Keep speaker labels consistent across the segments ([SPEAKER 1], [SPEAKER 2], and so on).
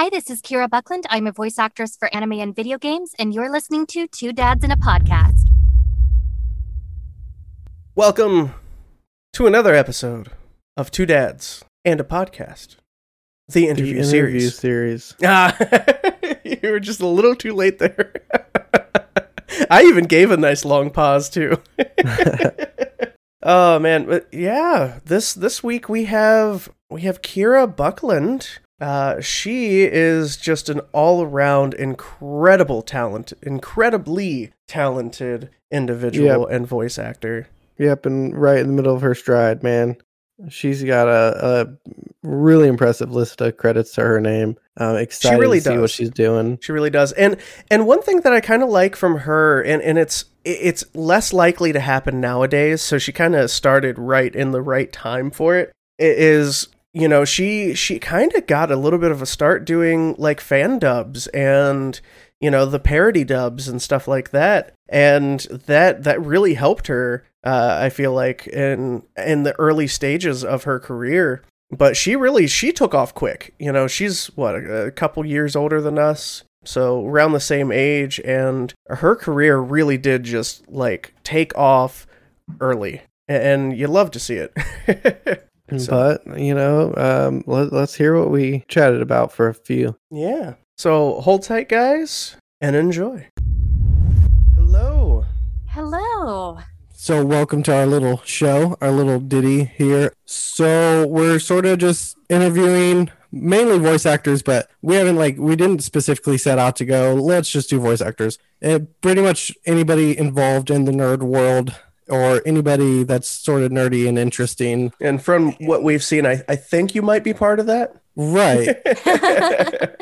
[SPEAKER 1] Hi, this is Kira Buckland. I'm a voice actress for anime and video games, and you're listening to Two Dads in a Podcast.
[SPEAKER 2] Welcome to another episode of Two Dads and a Podcast, the interview,
[SPEAKER 3] The
[SPEAKER 2] series.
[SPEAKER 3] series.
[SPEAKER 2] Ah, you were just a little too late there. I even gave a nice long pause too. oh man, but yeah, this this week we have we have Kira Buckland. Uh, she is just an all-around incredible talent, incredibly talented individual and voice actor.
[SPEAKER 3] Yep, and right in the middle of her stride, man. She's got a, a really impressive list of credits to her name. Uh, excited
[SPEAKER 2] really
[SPEAKER 3] to see what
[SPEAKER 2] does.
[SPEAKER 3] she's doing.
[SPEAKER 2] She really does. And and one thing that I kind of like from her and and it's it's less likely to happen nowadays, so she kind of started right in the right time for it. It is you know, she she kind of got a little bit of a start doing like fan dubs and you know, the parody dubs and stuff like that. And that that really helped her uh I feel like in in the early stages of her career. But she really she took off quick. You know she's what a, couple years older than us so around the same age. And her career really did just like take off early. And you love to see it So-
[SPEAKER 3] But you know, um, let, let's hear what we chatted about for a few.
[SPEAKER 2] yeah so hold tight guys and enjoy hello
[SPEAKER 1] Hello.
[SPEAKER 3] So, welcome to our little show, our little ditty here. So, we're sort of just interviewing mainly voice actors, but we haven't like we didn't specifically set out to go. Let's just do voice actors. Uh, pretty much anybody involved in the nerd world or anybody that's sort of nerdy and interesting.
[SPEAKER 2] and from what we've seen i, I think you might be part of that
[SPEAKER 3] Right.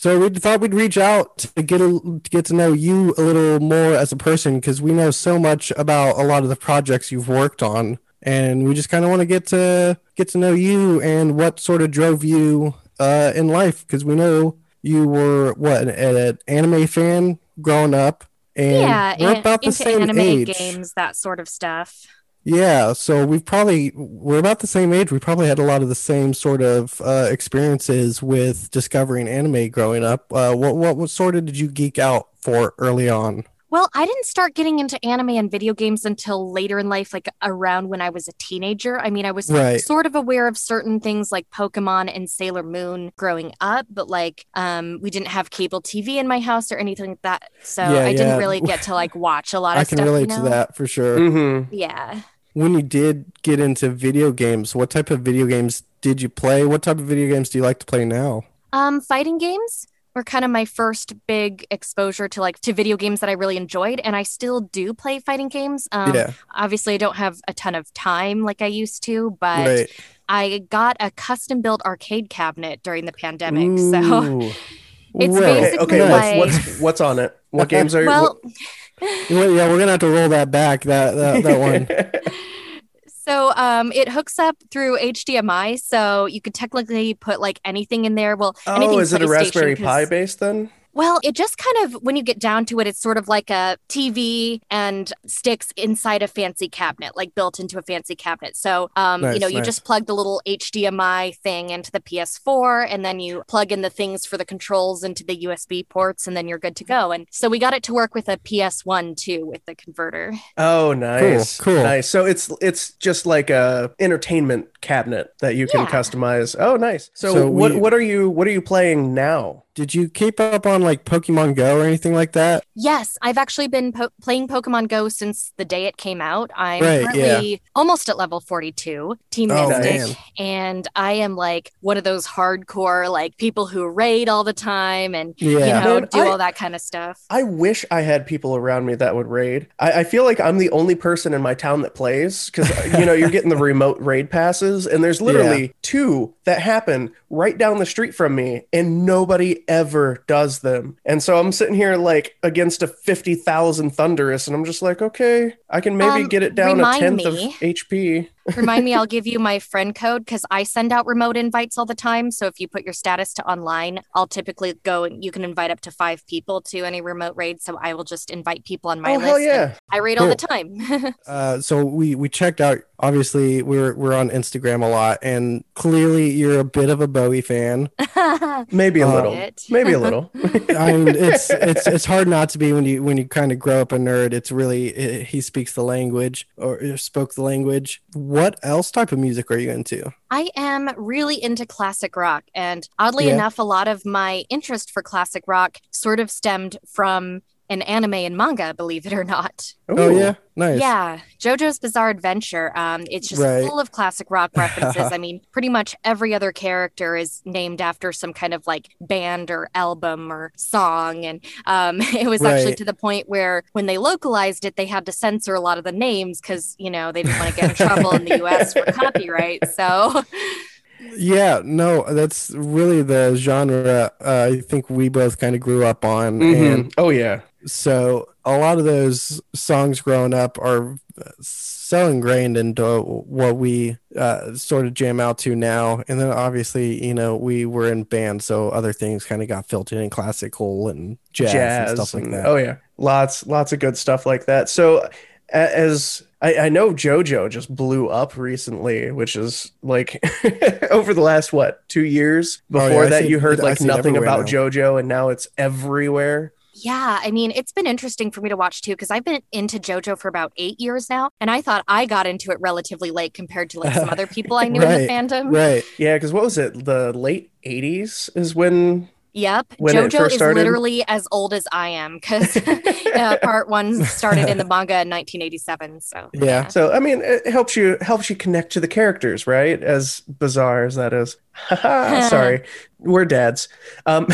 [SPEAKER 3] So we thought we'd reach out to get a, to get to know you a little more as a person because we know so much about a lot of the projects you've worked on, and we just kind of want to get to get to know you and what sort of drove you uh, in life because we know you were what an, an anime fan growing up, and
[SPEAKER 1] yeah,
[SPEAKER 3] we're
[SPEAKER 1] and
[SPEAKER 3] about the
[SPEAKER 1] into
[SPEAKER 3] same
[SPEAKER 1] anime
[SPEAKER 3] age.
[SPEAKER 1] games, that sort of stuff.
[SPEAKER 3] Yeah, so we've probably we're about the same age. We probably had a lot of the same sort of uh, experiences with discovering anime growing up. Uh, what what what sort of did you geek out for early on?
[SPEAKER 1] Well, I didn't start getting into anime and video games until later in life, like around when I was a teenager. I mean, I was
[SPEAKER 3] Right.
[SPEAKER 1] sort of aware of certain things like Pokemon and Sailor Moon growing up, but like um we didn't have cable TV in my house or anything like that. So
[SPEAKER 3] Yeah,
[SPEAKER 1] I didn't really get to like watch a lot of
[SPEAKER 3] I can
[SPEAKER 1] stuff. you
[SPEAKER 3] relate to that for sure.
[SPEAKER 2] mm-hmm.
[SPEAKER 1] Yeah.
[SPEAKER 3] When you did get into video games, what type of video games did you play? What type of video games do you like to play now?
[SPEAKER 1] Um, fighting games were kind of my first big exposure to like to video games that I really enjoyed, and I still do play fighting games. Um,
[SPEAKER 3] yeah,
[SPEAKER 1] obviously, I don't have a ton of time like I used to, but
[SPEAKER 3] right.
[SPEAKER 1] I got a custom built arcade cabinet during the pandemic. So It's
[SPEAKER 3] Well,
[SPEAKER 2] okay,
[SPEAKER 1] basically
[SPEAKER 2] okay
[SPEAKER 1] like-
[SPEAKER 2] what's, what's what's on it what games are
[SPEAKER 1] well.
[SPEAKER 3] well, yeah, we're gonna have to roll that back. That that, that one.
[SPEAKER 1] So um, it hooks up through HDMI, so you could technically put like anything in there. Well, anything
[SPEAKER 2] oh is it a Raspberry pi based then
[SPEAKER 1] Well, it just kind of, when you get down to it, it's sort of like a TV and sticks inside a fancy cabinet, like built into a fancy cabinet. So, um, you
[SPEAKER 3] Nice,
[SPEAKER 1] know, you just plug the little HDMI thing into the PS4, and then you plug in the things for the controls into the USB ports, and then you're good to go. And so we got it to work with a PS1 too, with the converter.
[SPEAKER 2] Oh, nice,
[SPEAKER 3] cool.
[SPEAKER 2] nice. So it's it's just like a entertainment cabinet that you can
[SPEAKER 1] Yeah.
[SPEAKER 2] customize. Oh, nice. So,
[SPEAKER 3] So
[SPEAKER 2] what
[SPEAKER 3] we-
[SPEAKER 2] what are you what are you playing now?
[SPEAKER 3] Did you keep up on like Pokemon Go or anything like that?
[SPEAKER 1] Yes, I've actually been po- playing Pokemon Go since the day it came out. I'm
[SPEAKER 3] Right,
[SPEAKER 1] currently almost at level 42, Team
[SPEAKER 3] Oh,
[SPEAKER 1] Mystic,
[SPEAKER 3] man.
[SPEAKER 1] and I am like one of those hardcore like people who raid all the time and
[SPEAKER 3] Yeah.
[SPEAKER 1] you know
[SPEAKER 2] Man,
[SPEAKER 1] do
[SPEAKER 2] I-
[SPEAKER 1] all that kind of stuff.
[SPEAKER 2] I wish I had people around me that would raid. I, I feel like I'm the only person in my town that plays because uh, you know you're getting the remote raid passes, and there's literally two that happen right down the street from me, and nobody ever does them. And so I'm sitting here like against a fifty thousand Thundurus, and I'm just like, okay, I can maybe
[SPEAKER 1] Um,
[SPEAKER 2] get it down a tenth of. HP.
[SPEAKER 1] Remind me, I'll give you my friend code because I send out remote invites all the time. So if you put your status to online, I'll typically go and you can invite up to five people to any remote raid. So I will just invite people on my
[SPEAKER 2] Oh,
[SPEAKER 1] list.
[SPEAKER 2] hell yeah.
[SPEAKER 1] I raid all the time.
[SPEAKER 3] Uh, so we we checked out. Obviously, we're we're on Instagram a lot, and clearly you're a bit of a Bowie fan.
[SPEAKER 2] Maybe a
[SPEAKER 3] Uh,
[SPEAKER 2] little.
[SPEAKER 1] It.
[SPEAKER 2] Maybe a little.
[SPEAKER 3] I mean, it's it's it's hard not to be when you when you kind of grow up a nerd. It's really it, he speaks the language or spoke the language. What else type of music are you into?
[SPEAKER 1] I am really into classic rock. And oddly
[SPEAKER 3] Yeah.
[SPEAKER 1] enough, a lot of my interest for classic rock sort of stemmed from an anime and manga, believe it or not.
[SPEAKER 3] Oh
[SPEAKER 2] Ooh.
[SPEAKER 3] yeah, nice.
[SPEAKER 1] Yeah, JoJo's Bizarre Adventure. Um, it's just
[SPEAKER 3] Right.
[SPEAKER 1] full of classic rock references. I mean, pretty much every other character is named after some kind of like band or album or song, and um, it was actually to the point where when they localized it, they had to censor a lot of the names because you know they didn't want to get in trouble in the U.S. for copyright. So
[SPEAKER 3] Yeah, no, that's really the genre uh, I think we both kind of grew up on,
[SPEAKER 2] Mhm.
[SPEAKER 3] and
[SPEAKER 2] Oh yeah.
[SPEAKER 3] so a lot of those songs growing up are so ingrained into what we uh, sort of jam out to now. And then obviously, you know, we were in bands, so other things kind of got filtered in classical and jazz, and stuff like
[SPEAKER 2] and-
[SPEAKER 3] that.
[SPEAKER 2] Oh yeah, lots lots of good stuff like that. So as I, I know JoJo just blew up recently, which is like over the last what two years.
[SPEAKER 3] Oh, yeah,
[SPEAKER 2] Before that,
[SPEAKER 3] see-
[SPEAKER 2] you heard
[SPEAKER 3] I
[SPEAKER 2] like nothing about
[SPEAKER 3] now.
[SPEAKER 2] JoJo, and now it's everywhere.
[SPEAKER 1] Yeah, I mean, it's been interesting for me to watch too because I've been into JoJo for about eight years now, and I thought I got into it relatively late compared to like some other people I knew in the fandom.
[SPEAKER 3] Right.
[SPEAKER 2] Yeah, because what was it? The late '80s is when.
[SPEAKER 1] Yep,
[SPEAKER 2] When it
[SPEAKER 1] JoJo
[SPEAKER 2] first
[SPEAKER 1] is
[SPEAKER 2] started?
[SPEAKER 1] literally as old as I am because uh, part one started in the manga in 1987. So
[SPEAKER 3] Yeah.
[SPEAKER 2] So I mean, it helps you helps you connect to the characters, right? As bizarre as that is. Sorry, we're dads. Um,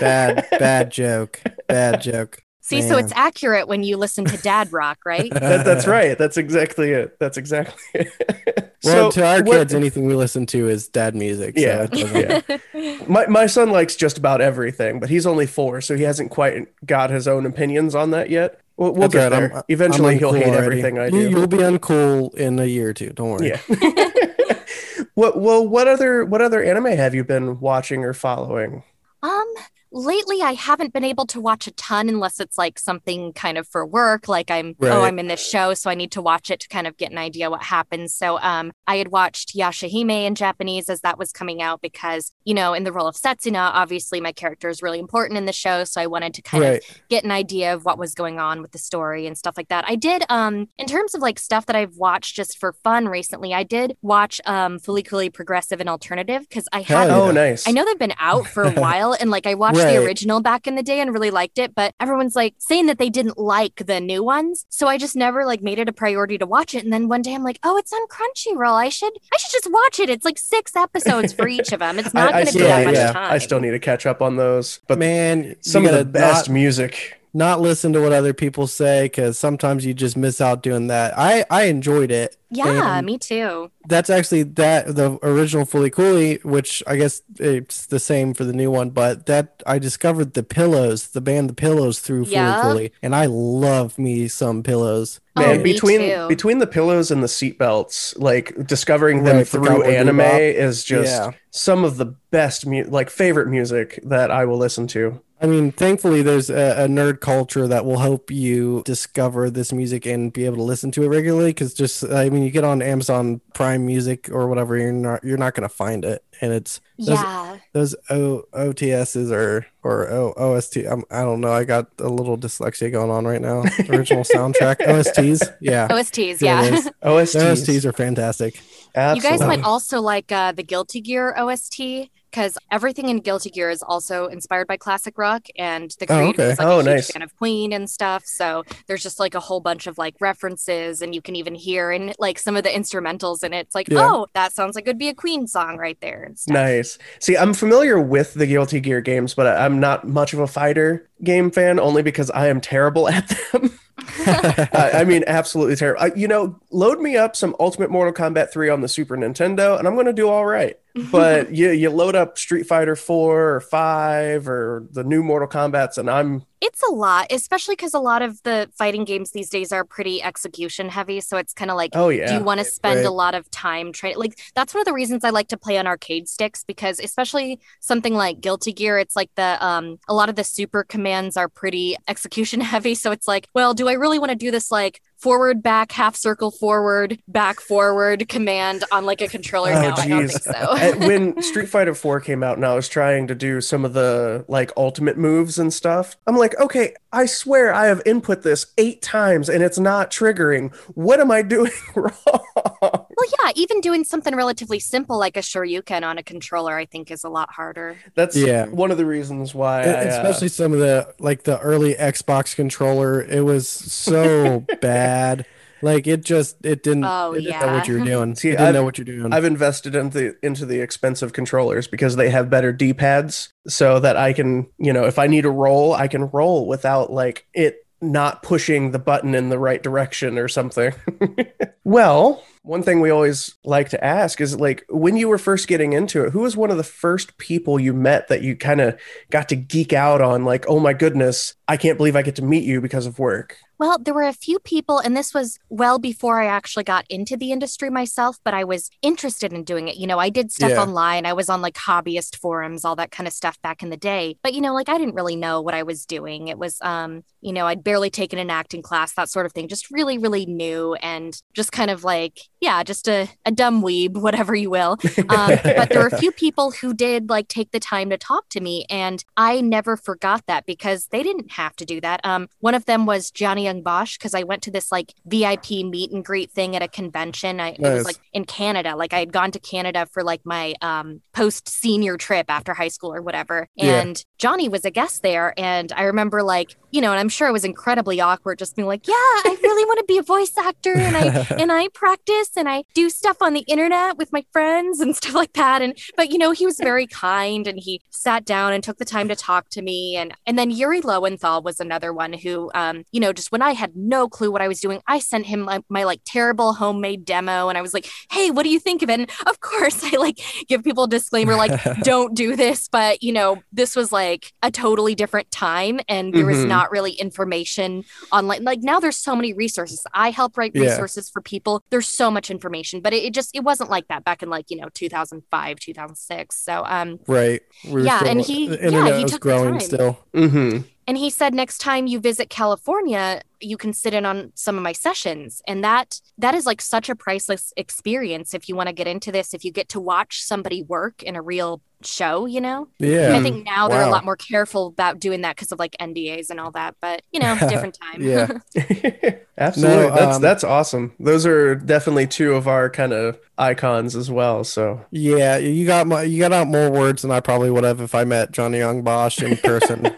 [SPEAKER 3] Bad, bad joke. Bad joke.
[SPEAKER 1] See, so it's accurate when you listen to Dad Rock, right?
[SPEAKER 2] that, that's right. That's exactly it. That's exactly it.
[SPEAKER 3] Well, to our
[SPEAKER 2] what-
[SPEAKER 3] kids, anything we listen to is dad music. So
[SPEAKER 2] Yeah,
[SPEAKER 3] it
[SPEAKER 2] yeah. My my son likes just about everything, but he's only four, so he hasn't quite got his own opinions on that yet. We'll, we'll get
[SPEAKER 3] right,
[SPEAKER 2] there.
[SPEAKER 3] I'm-
[SPEAKER 2] Eventually,
[SPEAKER 3] I'm
[SPEAKER 2] he'll hate
[SPEAKER 3] already.
[SPEAKER 2] everything I
[SPEAKER 3] You-
[SPEAKER 2] do.
[SPEAKER 3] You'll be uncool in a year or two. Don't worry.
[SPEAKER 2] Yeah. what well what other what other anime have you been watching or following?
[SPEAKER 1] Um, lately I haven't been able to watch a ton unless it's like something kind of for work, like I'm
[SPEAKER 3] Right.
[SPEAKER 1] oh I'm in this show, so I need to watch it to kind of get an idea what happens. So um, I had watched Yashahime in Japanese as that was coming out because you know in the role of Setsuna, obviously my character is really important in the show, so I wanted to kind of get an idea of what was going on with the story and stuff like that. I did um in terms of like stuff that I've watched just for fun recently, I did watch um Fully Coolly Progressive and Alternative because I had.
[SPEAKER 2] Oh, nice.
[SPEAKER 1] I know they've been out for a while and like I watched
[SPEAKER 3] Right.
[SPEAKER 1] the original back in the day and really liked it, but everyone's like saying that they didn't like the new ones. So I just never like made it a priority to watch it. And then one day I'm like, oh, it's on Crunchyroll. I should I should just watch it. It's like six episodes for each of them. It's not
[SPEAKER 2] I, I
[SPEAKER 1] gonna be
[SPEAKER 2] still
[SPEAKER 1] that
[SPEAKER 2] need,
[SPEAKER 1] much
[SPEAKER 3] yeah,
[SPEAKER 1] time.
[SPEAKER 2] I still need to catch up on those, but
[SPEAKER 3] Man,
[SPEAKER 2] some of the best
[SPEAKER 3] Not,
[SPEAKER 2] music.
[SPEAKER 3] Not listen to what other people say because sometimes you just miss out doing that. I I enjoyed it.
[SPEAKER 1] yeah,
[SPEAKER 3] and
[SPEAKER 1] me too.
[SPEAKER 3] that's actually that the original Fully Cooley, which I guess it's the same for the new one, but that I discovered the Pillows, the band The Pillows through
[SPEAKER 1] Yeah.
[SPEAKER 3] Fully Cooley, and I love me some Pillows.
[SPEAKER 1] Oh,
[SPEAKER 2] Man,
[SPEAKER 1] me
[SPEAKER 2] between
[SPEAKER 1] too.
[SPEAKER 2] between the pillows and the seatbelts, like discovering them
[SPEAKER 3] Right,
[SPEAKER 2] through
[SPEAKER 3] Cowboy
[SPEAKER 2] anime
[SPEAKER 3] Bebop.
[SPEAKER 2] is just
[SPEAKER 3] Yeah.
[SPEAKER 2] some of the best, mu- like favorite music that I will listen to.
[SPEAKER 3] I mean, thankfully, there's a, a nerd culture that will help you discover this music and be able to listen to it regularly. Because just, I mean, you get on Amazon Prime Music or whatever, you're not you're not gonna find it, and it's those,
[SPEAKER 1] Yeah.
[SPEAKER 3] those o, OTSs or or o, OST. I'm, I don't know. I got a little dyslexia going on right now. Original soundtrack OSTs, yeah,
[SPEAKER 1] OSTs,
[SPEAKER 3] There
[SPEAKER 1] yeah.
[SPEAKER 2] OSTs,
[SPEAKER 3] OSTs are fantastic.
[SPEAKER 1] You guys
[SPEAKER 2] absolutely.
[SPEAKER 1] might also like uh, the Guilty Gear OST because everything in Guilty Gear is also inspired by classic rock, and the
[SPEAKER 3] Oh,
[SPEAKER 1] creator
[SPEAKER 3] okay.
[SPEAKER 1] is like
[SPEAKER 2] Oh,
[SPEAKER 1] a huge fan of Queen and stuff. So there's just like a whole bunch of like references, and you can even hear and like some of the instrumentals in it. It's like,
[SPEAKER 3] Yeah.
[SPEAKER 1] oh, that sounds like it'd be a Queen song right there. And stuff.
[SPEAKER 2] Nice. See, I'm familiar with the Guilty Gear games, but I'm not much of a fighter game fan only because I am terrible at them. I, I mean, absolutely terrible. I, you know, load me up some Ultimate Mortal Kombat 3 on the Super Nintendo, and I'm going to do all right. But you you load up Street Fighter 4 or 5 or the new Mortal Kombat's and I'm
[SPEAKER 1] It's a lot, especially because a lot of the fighting games these days are pretty execution heavy. So it's kind of like,
[SPEAKER 2] oh yeah, do
[SPEAKER 1] you want to spend
[SPEAKER 3] right.
[SPEAKER 1] a lot of time trying? Like that's one of the reasons I like to play on arcade sticks because especially something like Guilty Gear, it's like the um a lot of the super commands are pretty execution heavy. So it's like, well, do I really want to do this like forward, back, half circle, forward, back, forward command on like a controller?
[SPEAKER 2] Oh,
[SPEAKER 1] no, I don't think so.
[SPEAKER 2] When Street Fighter 4 came out and I was trying to do some of the like ultimate moves and stuff, I'm like, okay, I swear I have input this eight times and it's not triggering. What am I doing wrong?
[SPEAKER 1] Well, yeah, even doing something relatively simple like a Shoryuken on a controller, I think is a lot harder.
[SPEAKER 2] That's
[SPEAKER 3] Yeah.
[SPEAKER 2] one of the reasons why I, uh,
[SPEAKER 3] especially some of the like the early Xbox controller. It was so bad. Like it just it didn't.
[SPEAKER 1] Oh,
[SPEAKER 3] it didn't know what you were doing.
[SPEAKER 2] See,
[SPEAKER 3] it didn't
[SPEAKER 2] I've-
[SPEAKER 3] know what you're doing.
[SPEAKER 2] I've invested into into the expensive controllers because they have better D-pads so that I can, you know, if I need to roll, I can roll without like it not pushing the button in the right direction or something. well, one thing we always like to ask is like when you were first getting into it, who was one of the first people you met that you kind of got to geek out on like, "Oh my goodness, I can't believe I get to meet you because of work."
[SPEAKER 1] Well, there were a few people, and this was well before I actually got into the industry myself, but I was interested in doing it. You know, I did stuff
[SPEAKER 3] Yeah.
[SPEAKER 1] online, I was on like hobbyist forums, all that kind of stuff back in the day. But, you know, like I didn't really know what I was doing. It was, um, you know, I'd barely taken an acting class, that sort of thing, just really, really new and just kind of like, yeah, just a, a dumb weeb, whatever you will. Um, but there were a few people who did like take the time to talk to me, and I never forgot that because they didn't have to do that. Um, one of them was Johnny Young Bosch because I went to this like VIP meet and greet thing at a convention. I, It was like in Canada. Like I had gone to Canada for like my um, post senior trip after high school or whatever,
[SPEAKER 3] Yeah.
[SPEAKER 1] and Johnny was a guest there, and I remember like you know, and I'm sure it was incredibly awkward just being like, yeah, I really want to be a voice actor, and I and I practice and I do stuff on the internet with my friends and stuff like that. And but you know, he was very kind and he sat down and took the time to talk to me. And and then Yuri Lowenthal was another one who, um, you know, just when I had no clue what I was doing, I sent him my, my like terrible homemade demo, and I was like, hey, what do you think of it? And of course, I like give people a disclaimer like, don't do this, but you know, this was like a totally different time, and there was
[SPEAKER 2] Mhm.
[SPEAKER 1] not really information online. Like now, there's so many resources. I help write
[SPEAKER 3] Yeah.
[SPEAKER 1] resources for people. There's so much information, but it, it just it wasn't like that back in like you know 2005, 2006. So um,
[SPEAKER 3] right. We were
[SPEAKER 1] Yeah,
[SPEAKER 3] still-
[SPEAKER 1] and he-
[SPEAKER 3] the
[SPEAKER 1] yeah, he
[SPEAKER 3] was
[SPEAKER 1] took the time.
[SPEAKER 3] still.
[SPEAKER 2] Mm-hmm.
[SPEAKER 1] And he said next time you visit California, you can sit in on some of my sessions, and that that is like such a priceless experience. If you want to get into this, if you get to watch somebody work in a real show, you know.
[SPEAKER 3] Yeah.
[SPEAKER 1] I think now they're a lot more careful about doing that because of like NDAs and all that. But you know, different time.
[SPEAKER 3] Yeah.
[SPEAKER 2] Absolutely.
[SPEAKER 3] No,
[SPEAKER 2] that's
[SPEAKER 3] um,
[SPEAKER 2] that's awesome. Those are definitely two of our kind of icons as well. So
[SPEAKER 3] Yeah, you got my, you got out more words than I probably would have if I met Johnny Young Bosch in person.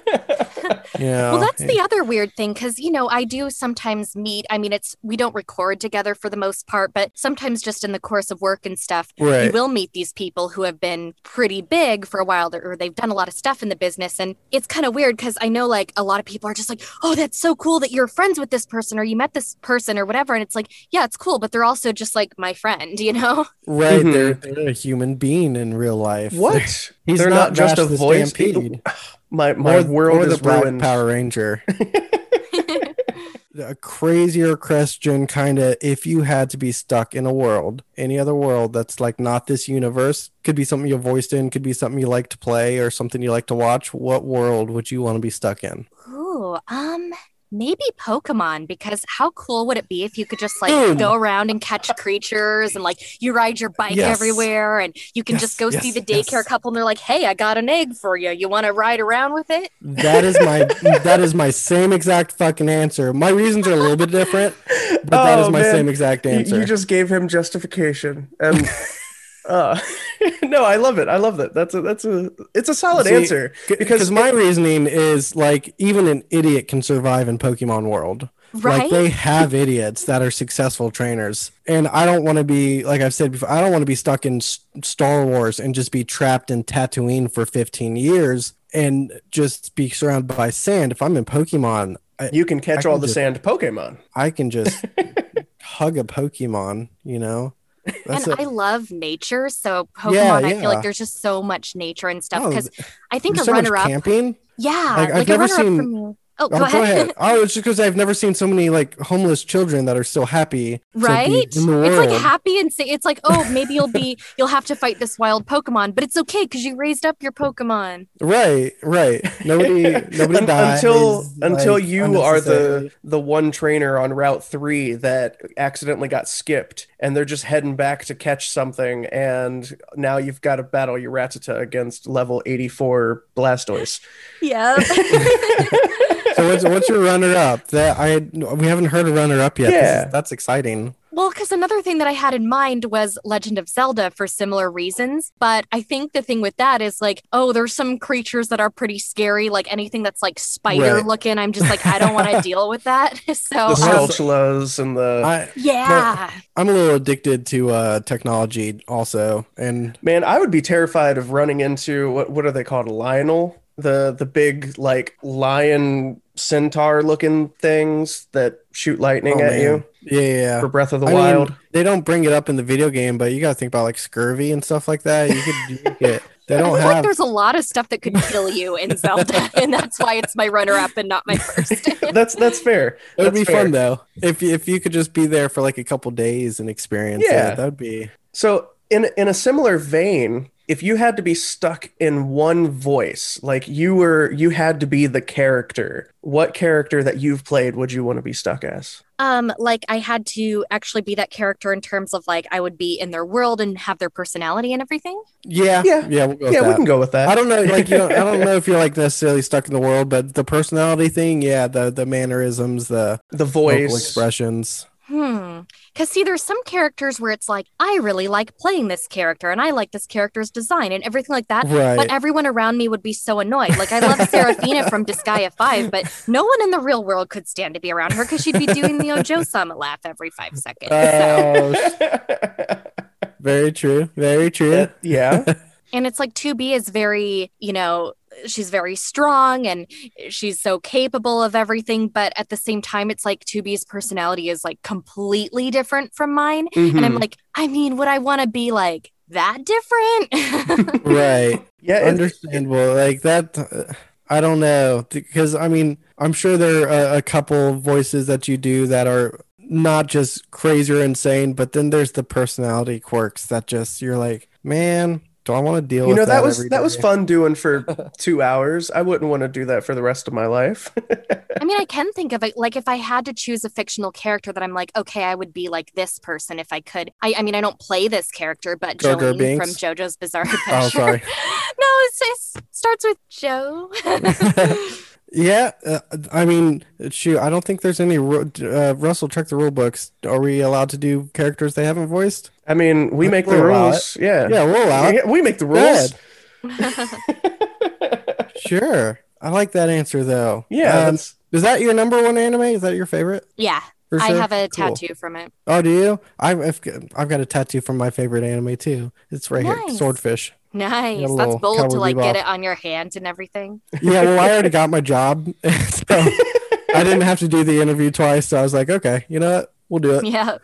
[SPEAKER 3] Yeah.
[SPEAKER 1] Well, that's the other weird thing because, you know, I do sometimes meet. I mean, it's we don't record together for the most part, but sometimes just in the course of work and stuff, you will meet these people who have been pretty big for a while or they've done a lot of stuff in the business. And it's kind of weird because I know like a lot of people are just like, oh, that's so cool that you're friends with this person or you met this person or whatever. And it's like, yeah, it's cool, but they're also just like my friend, you know?
[SPEAKER 3] Right,
[SPEAKER 2] Mhm.
[SPEAKER 3] they're, they're a human being in real life.
[SPEAKER 2] what?
[SPEAKER 3] He's
[SPEAKER 2] They're not, just a
[SPEAKER 3] Vash the
[SPEAKER 2] voice.
[SPEAKER 3] Stampede.
[SPEAKER 2] My my
[SPEAKER 3] or,
[SPEAKER 2] world
[SPEAKER 3] or the
[SPEAKER 2] is
[SPEAKER 3] Black
[SPEAKER 2] ruined.
[SPEAKER 3] Power Ranger. a crazier question, kind of. If you had to be stuck in a world, any other world that's like not this universe, could be something you voiced in, could be something you like to play, or something you like to watch. What world would you want to be stuck in?
[SPEAKER 1] Ooh, um, maybe Pokemon because how cool would it be if you could just like
[SPEAKER 3] Boom.
[SPEAKER 1] go around and catch creatures and like you ride your bike
[SPEAKER 3] Yes.
[SPEAKER 1] everywhere and you can
[SPEAKER 3] Yes,
[SPEAKER 1] just go see the daycare
[SPEAKER 3] yes.
[SPEAKER 1] couple and they're like, "Hey, I got an egg for you. You want to ride around with it?"
[SPEAKER 3] That is my that is my same exact fucking answer. My reasons are a little bit different, but that oh, is
[SPEAKER 2] Oh,
[SPEAKER 3] my
[SPEAKER 2] man.
[SPEAKER 3] same exact answer.
[SPEAKER 2] You just gave him justification, and uh, no, I love it. I love that. That's a that's a it's a solid
[SPEAKER 3] See,
[SPEAKER 2] answer because
[SPEAKER 3] because my reasoning is like even an idiot can survive in Pokemon World.
[SPEAKER 1] Right?
[SPEAKER 3] Like they have idiots that are successful trainers, and I don't want to be like I've said before. I don't want to be stuck in S- Star Wars and just be trapped in Tatooine for 15 years and just be surrounded by sand. If I'm in Pokemon, I,
[SPEAKER 2] you can catch
[SPEAKER 3] I
[SPEAKER 2] all
[SPEAKER 3] can
[SPEAKER 2] the
[SPEAKER 3] just-
[SPEAKER 2] sand Pokemon.
[SPEAKER 3] I can just hug a Pokemon. You know, That's
[SPEAKER 1] and
[SPEAKER 3] a-
[SPEAKER 1] I love nature, so Pokemon.
[SPEAKER 3] Yeah,
[SPEAKER 1] I feel like there's just so much nature and stuff.
[SPEAKER 3] Oh,
[SPEAKER 1] Because I think a
[SPEAKER 3] so
[SPEAKER 1] runner up,
[SPEAKER 3] camping.
[SPEAKER 1] yeah,
[SPEAKER 3] Like, I've
[SPEAKER 1] like a
[SPEAKER 3] never seen-
[SPEAKER 1] for me. Oh,
[SPEAKER 3] Oh,
[SPEAKER 1] go ahead.
[SPEAKER 3] Oh, it's just because I've never seen so many like homeless children that are still happy.
[SPEAKER 1] right?
[SPEAKER 3] in the
[SPEAKER 1] It's like happy and say it's like, oh, maybe you'll be you'll have to fight this wild Pokemon, but it's okay because you raised up your Pokemon.
[SPEAKER 3] Right, right. Nobody, nobody
[SPEAKER 2] Un-
[SPEAKER 3] dies.
[SPEAKER 2] until until you are the the one trainer on Route Three that accidentally got skipped, and they're just heading back to catch something, and now you've got to battle your Rattata against level eighty four Blastoise.
[SPEAKER 1] Yeah.
[SPEAKER 3] So what's, what's your runner up? That I we haven't heard a runner up yet. This is-
[SPEAKER 2] Yeah.
[SPEAKER 3] that's exciting.
[SPEAKER 1] Well, because another thing that I had in mind was Legend of Zelda for similar reasons. But I think the thing with that is like, oh, there's some creatures that are pretty scary. Like anything that's like spider
[SPEAKER 3] Right.
[SPEAKER 1] looking, I'm just like, I don't want to deal with that. So,
[SPEAKER 2] The
[SPEAKER 1] um,
[SPEAKER 2] and the
[SPEAKER 3] I
[SPEAKER 1] yeah.
[SPEAKER 3] I'm a little addicted to uh technology also, and
[SPEAKER 2] man, I would be terrified of running into what what are they called, Lynel? The the big like lion centaur looking things that shoot lightning
[SPEAKER 3] Oh,
[SPEAKER 2] at
[SPEAKER 3] man.
[SPEAKER 2] you
[SPEAKER 3] yeah, yeah. yeah.
[SPEAKER 2] for Breath of the
[SPEAKER 3] I mean,
[SPEAKER 2] Wild.
[SPEAKER 3] they don't bring it up in the video game, but you got to think about like scurvy and stuff like that. You could you could get. They don't
[SPEAKER 1] feel like
[SPEAKER 3] have.
[SPEAKER 1] there's a lot of stuff that could kill you in Zelda, and that's why it's my runner up and not my first.
[SPEAKER 2] that's that's fair.
[SPEAKER 3] It would be
[SPEAKER 2] fair.
[SPEAKER 3] fun though if you- if you could just be there for like a couple days and experience
[SPEAKER 2] Yeah.
[SPEAKER 3] That'd be
[SPEAKER 2] So in in a similar vein, if you had to be stuck in one voice, like you were you had to be the character, what character that you've played would you want to be stuck as?
[SPEAKER 1] Um, like I had to actually be that character in terms of like I would be in their world and have their personality and everything.
[SPEAKER 3] yeah
[SPEAKER 2] Yeah.
[SPEAKER 3] yeah we'll go with
[SPEAKER 2] yeah, we can go with that.
[SPEAKER 3] I don't know, like you know, I don't know if you're like necessarily stuck in the world, but the personality thing, yeah, the the mannerisms, the
[SPEAKER 2] the voice.
[SPEAKER 3] expressions.
[SPEAKER 1] Hmm. Because see, there's some characters where it's like I really like playing this character and I like this character's design and everything like that.
[SPEAKER 3] Right.
[SPEAKER 1] But everyone around me would be so annoyed. Like I love Seraphina from Disgaea 5, but no one in the real world could stand to be around her because she'd be doing the Ojo Sama laugh every five seconds. So-
[SPEAKER 3] Oh, very true. Very true.
[SPEAKER 2] yeah.
[SPEAKER 1] and it's like 2B is very, you know, she's very strong and she's so capable of everything. But at the same time, it's like 2B's personality is like completely different from mine. And I'm
[SPEAKER 2] Mhm.
[SPEAKER 1] like, I mean, would I want to be like that different?
[SPEAKER 3] Right.
[SPEAKER 2] yeah,
[SPEAKER 3] Understandable. Like that. uh, I don't know because I mean I'm sure there are a, a couple voices that you do that are not just crazy or insane, but then there's the personality quirks that just you're like, man, do I want to deal
[SPEAKER 2] you
[SPEAKER 3] with
[SPEAKER 2] know that,
[SPEAKER 3] that
[SPEAKER 2] was
[SPEAKER 3] every
[SPEAKER 2] that was fun doing for two hours. I wouldn't want to do that for the rest of my life.
[SPEAKER 1] I mean, I can think of it like if I had to choose a fictional character that I'm like, okay, I would be like this person if I could. I, I mean, I don't play this character, but
[SPEAKER 3] Jar Jar
[SPEAKER 1] Jolyne from JoJo's Bizarre oh, Adventure.
[SPEAKER 3] Oh, sorry.
[SPEAKER 1] no, it's, it starts with Joe.
[SPEAKER 3] Yeah, uh, I mean, shoot, I don't think there's any. ru- Uh, Russell, check the rule books. Are we allowed to do characters they haven't voiced?
[SPEAKER 2] I mean, we
[SPEAKER 3] I
[SPEAKER 2] make the
[SPEAKER 3] we'll allow
[SPEAKER 2] rules. Yeah.
[SPEAKER 3] Yeah, we'll allow it.
[SPEAKER 2] We make the rules.
[SPEAKER 3] Sure, I like that answer though.
[SPEAKER 2] Yeah,
[SPEAKER 3] Um, is that your number one anime? Is that your favorite?
[SPEAKER 1] yeah,
[SPEAKER 3] for
[SPEAKER 1] I have a
[SPEAKER 3] Cool.
[SPEAKER 1] tattoo from it.
[SPEAKER 3] Oh, do you? I've I've got- a tattoo from my favorite anime too. It's right here, Swordfish.
[SPEAKER 1] Nice. That's bold to like get it on your hand and everything.
[SPEAKER 3] Yeah, well, I already got my job, so I didn't have to do the interview twice. So I was like, okay, you know what? We'll do it.
[SPEAKER 1] Yeah.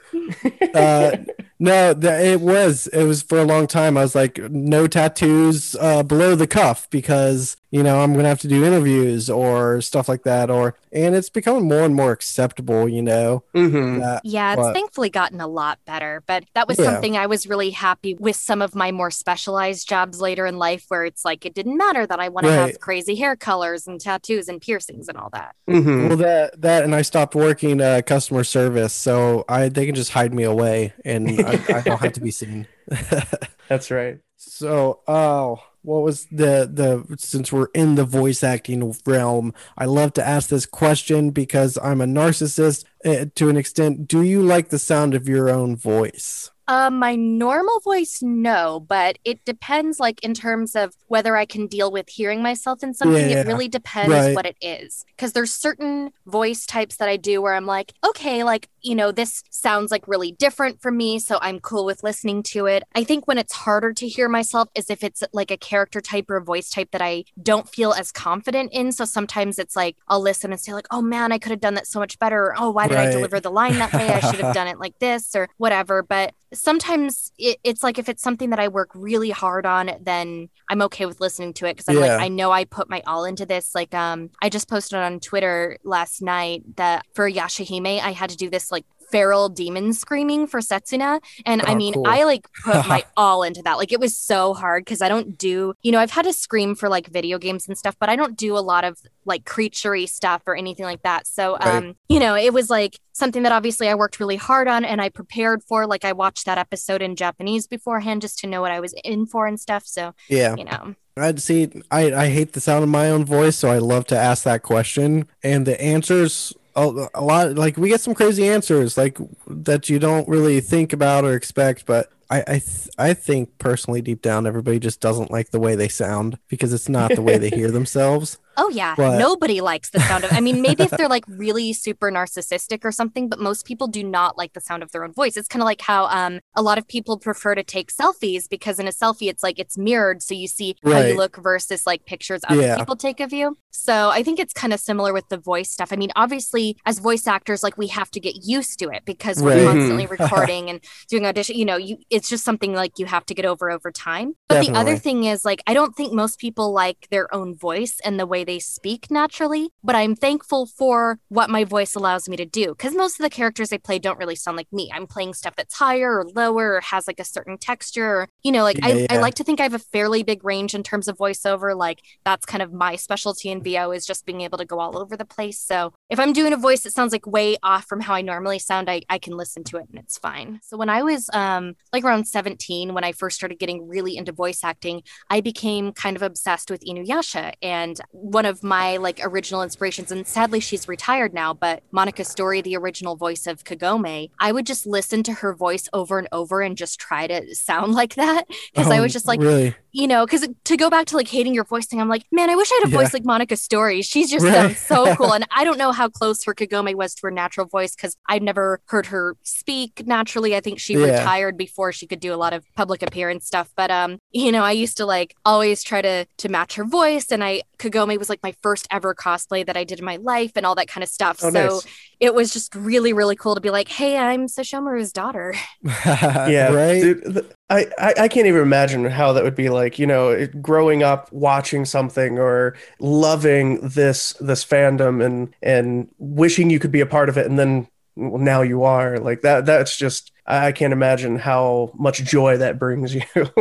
[SPEAKER 3] uh, no, the, it was it was for a long time. I was like, no tattoos uh, below the cuff because you know I'm gonna have to do interviews or stuff like that. Or and it's becoming more and more acceptable. You know,
[SPEAKER 2] Mhm.
[SPEAKER 3] that
[SPEAKER 1] Yeah, it's
[SPEAKER 3] But-
[SPEAKER 1] thankfully gotten a lot better, but that was
[SPEAKER 3] Yeah.
[SPEAKER 1] something I was really happy with some of my more specialized jobs later in life where it's like it didn't matter that I want to have crazy hair colors and tattoos and piercings and all that.
[SPEAKER 2] Mhm.
[SPEAKER 3] well that that and I stopped working uh, customer service, so I they can just hide me away and I, I don't have to be seen.
[SPEAKER 2] That's right.
[SPEAKER 3] So, oh, what was the the since we're in the voice acting realm, I love to ask this question because I'm a narcissist uh, to an extent. Do you like the sound of your own voice?
[SPEAKER 1] Uh, my normal voice, no, but it depends, like in terms of whether I can deal with hearing myself in something.
[SPEAKER 3] Yeah,
[SPEAKER 1] it really depends
[SPEAKER 3] right.
[SPEAKER 1] what it is. Because there's certain voice types that I do where I'm like, okay, like, you know, this sounds like really different for me. So I'm cool with listening to it. I think when it's harder to hear myself is if it's like a character type or a voice type that I don't feel as confident in. So sometimes it's like I'll listen and say, like, oh man, I could have done that so much better. Or, oh, why did I deliver the line that way? I should have done it like this or whatever. But sometimes it, it's like if it's something that I work really hard on, then I'm okay with listening to it because I'm
[SPEAKER 3] Yeah.
[SPEAKER 1] like I know I put my all into this. Like um, I just posted on Twitter last night that for Yashahime I had to do this like feral demon screaming for Setsuna, and I
[SPEAKER 3] Oh,
[SPEAKER 1] mean
[SPEAKER 3] cool.
[SPEAKER 1] I like put my all into that. Like it was so hard because I don't do you know I've had to scream for like video games and stuff, but I don't do a lot of like creaturey stuff or anything like that. So
[SPEAKER 3] Right.
[SPEAKER 1] um, you know, it was like something that obviously I worked really hard on and I prepared for. Like I watched that episode in Japanese beforehand just to know what I was in for and stuff. So,
[SPEAKER 3] Yeah.
[SPEAKER 1] you know.
[SPEAKER 3] I'd see. I I hate the sound of my own voice, so I love to ask that question. And the answers, a, a lot, like we get some crazy answers, like that you don't really think about or expect. But I I th- I think personally, deep down, everybody just doesn't like the way they sound because it's not the way they hear themselves.
[SPEAKER 1] Oh yeah,
[SPEAKER 3] But-
[SPEAKER 1] nobody likes the sound of. I mean, maybe if they're like really super narcissistic or something, but most people do not like the sound of their own voice. It's kind of like how um a lot of people prefer to take selfies because in a selfie it's like it's mirrored, so you see how
[SPEAKER 3] Right.
[SPEAKER 1] you look versus like pictures other
[SPEAKER 3] Yeah.
[SPEAKER 1] people take of you. So I think it's kind of similar with the voice stuff. I mean, obviously as voice actors, like we have to get used to it because we're constantly recording and doing audition. You know, you it's just something like you have to get over over time. But the other thing is like I don't think most people like their own voice and the way they speak naturally, but I'm thankful for what my voice allows me to do cuz most of the characters I play don't really sound like me. I'm playing stuff that's higher or lower or has like a certain texture or you know, like I,
[SPEAKER 3] Yeah,
[SPEAKER 1] I like to think I have a fairly big range in terms of voiceover. Like that's kind of my specialty in VO is just being able to go all over the place. So if I'm doing a voice that sounds like way off from how I normally sound, I, I can listen to it and it's fine. So when I was um like around 17, when I first started getting really into voice acting, I became kind of obsessed with Inuyasha. And one of my like original inspirations, and sadly she's retired now, but Moneca Stori, the original voice of Kagome, I would just listen to her voice over and over and just try to sound like that. Because I
[SPEAKER 3] Oh,
[SPEAKER 1] was just like,
[SPEAKER 3] really,
[SPEAKER 1] you know, because to go back to like hating your voice thing, I'm like, man, I wish I had a
[SPEAKER 3] Yeah.
[SPEAKER 1] voice like Moneca Stori. She's just
[SPEAKER 3] Right.
[SPEAKER 1] sounds so cool. And I don't know how close her Kagome was to her natural voice because I've never heard her speak naturally. I think she
[SPEAKER 3] Yeah.
[SPEAKER 1] retired before she could do a lot of public appearance stuff. But um, you know, I used to like always try to to match her voice. And I Kagome was like my first ever cosplay that I did in my life and all that kind of stuff.
[SPEAKER 2] Oh,
[SPEAKER 1] so
[SPEAKER 2] nice.
[SPEAKER 1] it was just really, really cool to be like, hey, I'm Sesshomaru's daughter.
[SPEAKER 2] yeah
[SPEAKER 3] right.
[SPEAKER 2] dude, th- I, I can't even imagine how that would be like you know growing up watching something or loving this this fandom and and wishing you could be a part of it and then well, now you are. Like that that's just I can't imagine how much joy that brings you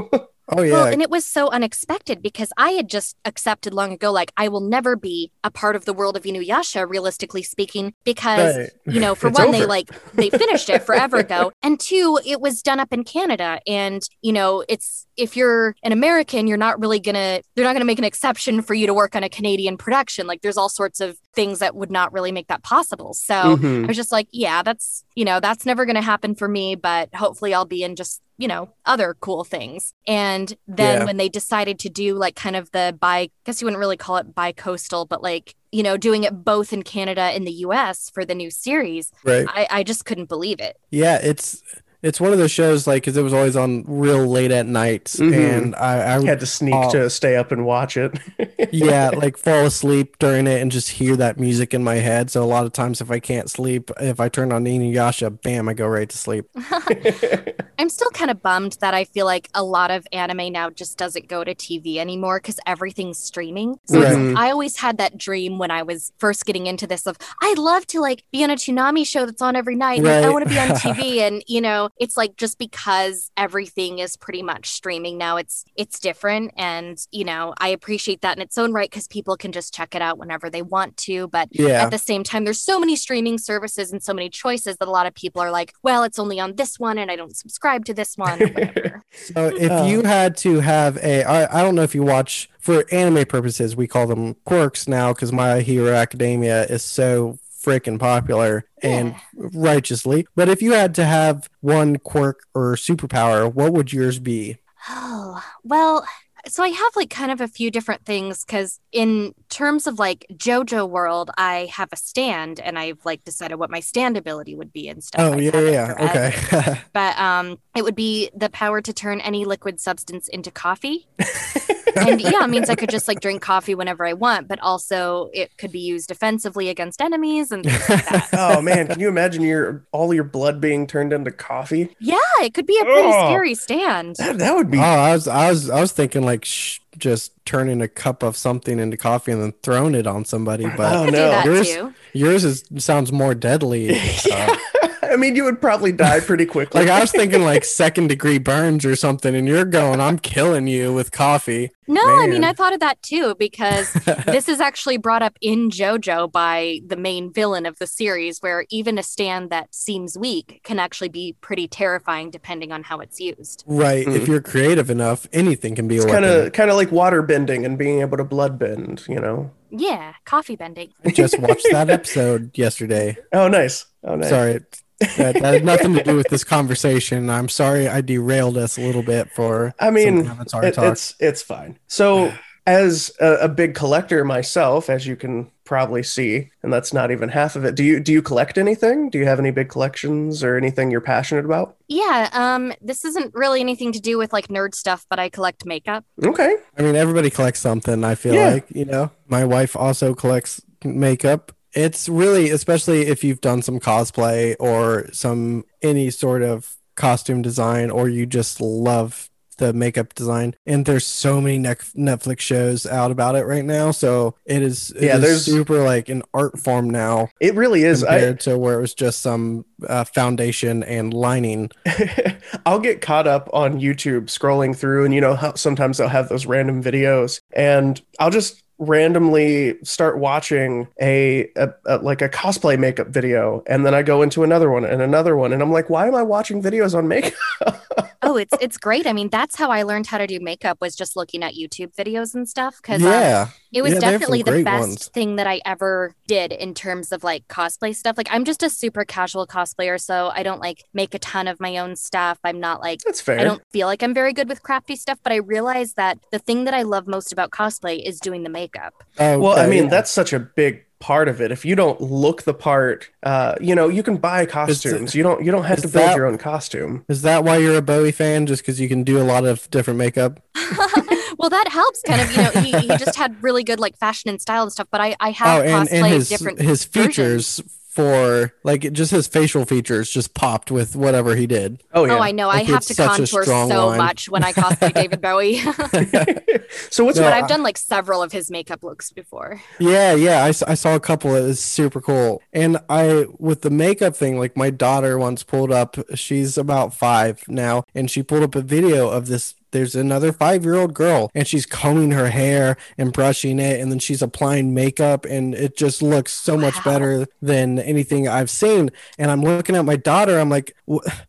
[SPEAKER 3] Oh yeah,
[SPEAKER 1] Well, and it was so unexpected because I had just accepted long ago, like, I will never be a part of the world of Inuyasha, realistically speaking, because,
[SPEAKER 2] Right.
[SPEAKER 1] you know, for
[SPEAKER 2] It's
[SPEAKER 1] one, they like, they finished it forever ago. And two, it was done up in Canada. And, you know, it's, if you're an American, you're not really gonna, they're not gonna make an exception for you to work on a Canadian production. Like, there's all sorts of things that would not really make that possible. So,
[SPEAKER 2] Mhm.
[SPEAKER 1] I was just like, yeah, that's, you know, that's never going to happen for me, but hopefully I'll be in just, you know, other cool things. And then
[SPEAKER 3] Yeah.
[SPEAKER 1] when they decided to do like kind of the bi, I guess you wouldn't really call it bi coastal, but like, you know, doing it both in Canada and the US for the new series,
[SPEAKER 3] right.
[SPEAKER 1] I, I just couldn't believe it.
[SPEAKER 3] Yeah, it's it's one of those shows like because it was always on real late at nights,
[SPEAKER 2] Mhm.
[SPEAKER 3] and I, I
[SPEAKER 2] had to sneak
[SPEAKER 3] Oh.
[SPEAKER 2] to stay up and watch it
[SPEAKER 3] yeah like fall asleep during it and just hear that music in my head. So a lot of times if I can't sleep, if I turn on Inuyasha, bam, I go right to sleep.
[SPEAKER 1] I'm still kind of bummed that I feel like a lot of anime now just doesn't go to TV anymore because everything's streaming. So it's,
[SPEAKER 3] Right.
[SPEAKER 1] I always had that dream when I was first getting into this of I'd love to like be on a Toonami show that's on every night. and I want to be on TV, and you know, it's like just because everything is pretty much streaming now, it's it's different, and you know, I appreciate that in its own right because people can just check it out whenever they want to, but
[SPEAKER 3] Yeah,
[SPEAKER 1] at the same time there's so many streaming services and so many choices that a lot of people are like well it's only on this one and i don't subscribe to this one
[SPEAKER 3] So if
[SPEAKER 2] Oh.
[SPEAKER 3] you had to have a, I, I don't know if you watch for anime purposes, we call them quirks now because My Hero Academia is so freaking popular and
[SPEAKER 1] Yeah.
[SPEAKER 3] righteously. But if you had to have one quirk or superpower, what would yours be?
[SPEAKER 1] oh well so i have like kind of a few different things because in terms of like jojo world i have a stand and i've like decided what my stand ability would be and stuff
[SPEAKER 3] Oh
[SPEAKER 1] I've
[SPEAKER 3] yeah, yeah, okay.
[SPEAKER 1] but um it would be the power to turn any liquid substance into coffee and yeah, it means I could just like drink coffee whenever I want, but also it could be used offensively against enemies and things like that.
[SPEAKER 2] oh man, can you imagine your all your blood being turned into coffee?
[SPEAKER 1] Yeah, it could be a pretty
[SPEAKER 2] Oh.
[SPEAKER 1] scary stand.
[SPEAKER 2] That, that would
[SPEAKER 3] Oh,
[SPEAKER 2] be
[SPEAKER 3] I was, I was, I was thinking like sh- just turning a cup of something into coffee and then throwing it on somebody. But
[SPEAKER 2] Oh, no.
[SPEAKER 3] Yours- yours is sounds more deadly. Uh,
[SPEAKER 2] I mean, you would probably die pretty quickly.
[SPEAKER 3] like I was thinking like second degree burns or something, and you're going, I'm killing you with coffee.
[SPEAKER 1] No, I mean I thought of that too because this is actually brought up in JoJo by the main villain of the series, where even a stand that seems weak can actually be pretty terrifying depending on how it's used.
[SPEAKER 3] Right. If
[SPEAKER 2] Mhm.
[SPEAKER 3] you're creative enough, anything can be
[SPEAKER 2] it's kind of kind of like water bending and being able to blood bend, you know.
[SPEAKER 1] Yeah, coffee bending.
[SPEAKER 3] I just watched that episode yesterday.
[SPEAKER 2] Oh, nice. Oh, nice.
[SPEAKER 3] Sorry. That, that had nothing to do with this conversation. I'm sorry I derailed us a little bit for
[SPEAKER 2] I mean,
[SPEAKER 3] some
[SPEAKER 2] It-
[SPEAKER 3] talk.
[SPEAKER 2] it's it's fine. So, as a, a big collector myself, as you can probably see, and that's not even half of it. Do you do you collect anything? Do you have any big collections or anything you're passionate about?
[SPEAKER 1] Yeah, um, this isn't really anything to do with like nerd stuff, but I collect makeup.
[SPEAKER 2] Okay.
[SPEAKER 3] I mean, everybody collects something. I feel
[SPEAKER 2] Yeah.
[SPEAKER 3] like you know, my wife also collects makeup. It's really, especially if you've done some cosplay or some any sort of costume design, or you just love the makeup design. And there's so many Netflix shows out about it right now, so it is it
[SPEAKER 2] Yeah,
[SPEAKER 3] is
[SPEAKER 2] there's-
[SPEAKER 3] super like an art form now
[SPEAKER 2] It really is. I,
[SPEAKER 3] compared to where it was just some uh, foundation and lining.
[SPEAKER 2] I'll get caught up on YouTube scrolling through, and you know how sometimes they'll have those random videos, and I'll just randomly start watching a, a, a like a cosplay makeup video, and then I go into another one and another one, and I'm like, why am I watching videos on makeup?
[SPEAKER 1] Oh, it's it's great. I mean, that's how I learned how to do makeup was just looking at YouTube videos and stuff. Because um,
[SPEAKER 3] Yeah,
[SPEAKER 1] it was
[SPEAKER 3] Yeah, they have some
[SPEAKER 1] definitely the best
[SPEAKER 3] ones.
[SPEAKER 1] thing that I ever did in terms of like cosplay stuff. Like I'm just a super casual cosplayer, so I don't like make a ton of my own stuff. I'm not like
[SPEAKER 2] That's fair.
[SPEAKER 1] I don't feel like I'm very good with crafty stuff, but I realize that the thing that I love most about cosplay is doing the makeup.
[SPEAKER 3] Oh,
[SPEAKER 2] Well, I mean,
[SPEAKER 3] yeah.
[SPEAKER 2] that's such a big part of it. If you don't look the part, uh, you know, you can buy costumes. you don't you don't have to build
[SPEAKER 3] that-
[SPEAKER 2] your own costume.
[SPEAKER 3] Is that why you're a Bowie fan? Just because you can do a lot of different makeup?
[SPEAKER 1] well, that helps kind of, you know, he, he just had really good like fashion and style and stuff, but I, I have
[SPEAKER 3] oh, and,
[SPEAKER 1] cosplayed
[SPEAKER 3] and his
[SPEAKER 1] different
[SPEAKER 3] his
[SPEAKER 1] versions.
[SPEAKER 3] Features for like just his facial features just popped with whatever he did.
[SPEAKER 2] Oh, oh yeah.
[SPEAKER 1] Oh, I know. I have to contour so
[SPEAKER 3] line.
[SPEAKER 1] much when I cosplay David Bowie.
[SPEAKER 2] so what's
[SPEAKER 3] No,
[SPEAKER 2] what
[SPEAKER 1] I've done like several of his makeup looks before.
[SPEAKER 3] Yeah, yeah, I saw a couple. It was super cool. And I, with the makeup thing, like my daughter once pulled up, she's about five now, and she pulled up a video of this. There's another five year old girl, and she's combing her hair and brushing it, and then she's applying makeup, and it just looks so much better than anything I've seen. And I'm looking at my daughter, I'm like,